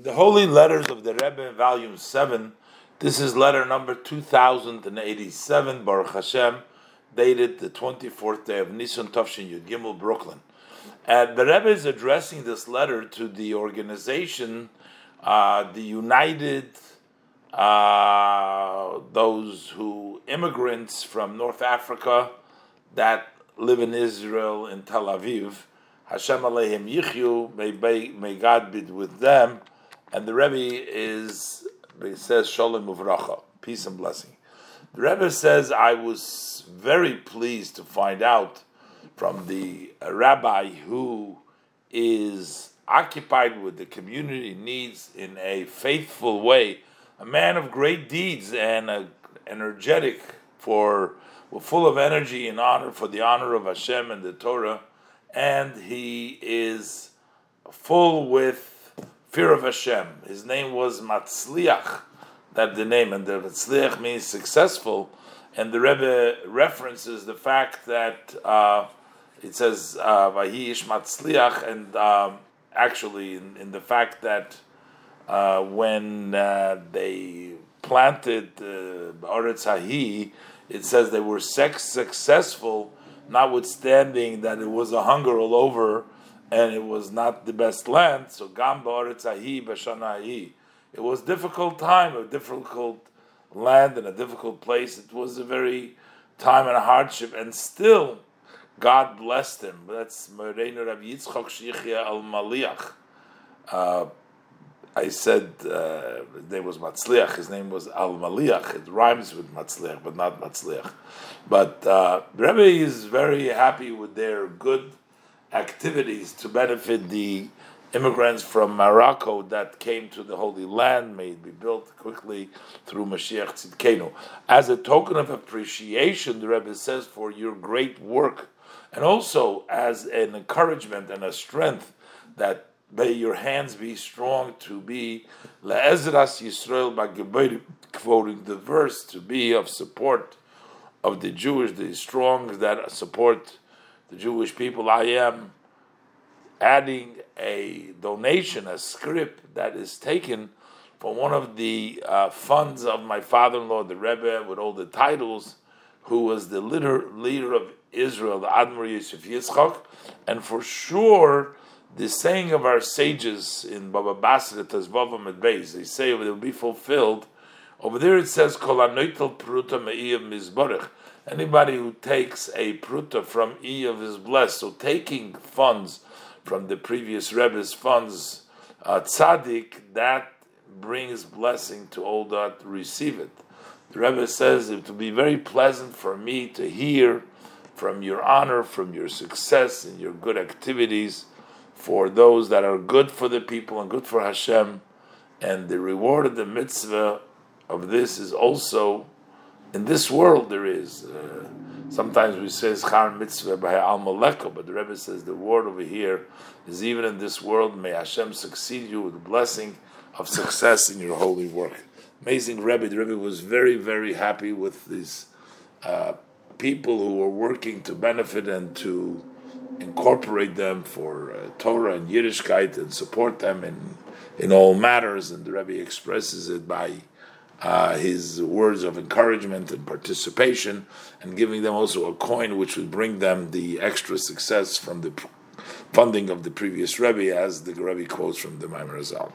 The Holy Letters of the Rebbe, Volume 7. This is letter number 2087, Baruch Hashem, dated the 24th day of Nisan Tafshin Yud Gimel, Brooklyn. And the Rebbe is addressing this letter to the organization, uh, the United, uh, those who, immigrants from North Africa that live in Israel, in Tel Aviv. Hashem Aleihim Yichyu, may, may God be with them and the Rebbe is says Shalom Uvracha, peace and blessing. The Rebbe says I was very pleased to find out from the rabbi who is occupied with the community needs in a faithful way, a man of great deeds and a, energetic for full of energy and honor for the honor of Hashem and the Torah, and he is full with fear of Hashem. His name was Matzliach, that the name, and the Matzliach means successful, and the Rebbe references the fact that uh, it says uh, Vahish Matzliach, and um, actually in, in, the fact that uh, when uh, they planted uh, Oretz Hahi, it says they were sex successful, notwithstanding that it was a hunger all over and it was not the best land. So Gam Ba'aretzahi Bashanahi. It was difficult time, a difficult land and a difficult place. It was a very time and a hardship, and still God blessed him. That's Moreinu Rav Yitzchok Al Maliach. Uh, I said uh, his name was Matzliach. His name was Al Maliach. It rhymes with Matzliach, but not Matzliach. But uh, Rebbe is very happy with their good activities to benefit the immigrants from Morocco that came to the Holy Land may be built quickly through Mashiach Tzidkenu. As a token of appreciation, the Rebbe says, for your great work, and also as an encouragement and a strength that may your hands be strong to be Le'ezras Yisrael quoting the verse, to be of support of the Jewish, the strong that support the Jewish people, I am adding a donation, a script that is taken from one of the uh, funds of my father-in-law, the Rebbe, with all the titles, who was the leader, leader of Israel, the Admur Yosef Yitzchak, and for sure, the saying of our sages in Baba Basra Tazvavam at Beis, they say it will be fulfilled. Over there it says, Kol anoitel Pruta Me'iyav Mizborech Anybody who takes a pruta from E of his blessed, so taking funds from the previous Rebbe's funds, uh, tzaddik, that brings blessing to all that receive it. The Rebbe says it will be very pleasant for me to hear from your honor, from your success, and your good activities for those that are good for the people and good for Hashem. And the reward of the mitzvah of this is also in this world there is. Uh, sometimes we say Schar Mitzvah by Al but the Rebbe says the word over here is even in this world. May Hashem succeed you with the blessing of success in your holy work. Amazing Rebbe. The Rebbe was very, very happy with these uh, people who were working to benefit and to incorporate them for uh, Torah and Yiddishkeit and support them in in all matters. And the Rebbe expresses it by uh, his words of encouragement and participation, and giving them also a coin which would bring them the extra success from the funding of the previous Rebbe, as the Rebbe quotes from the Chazal.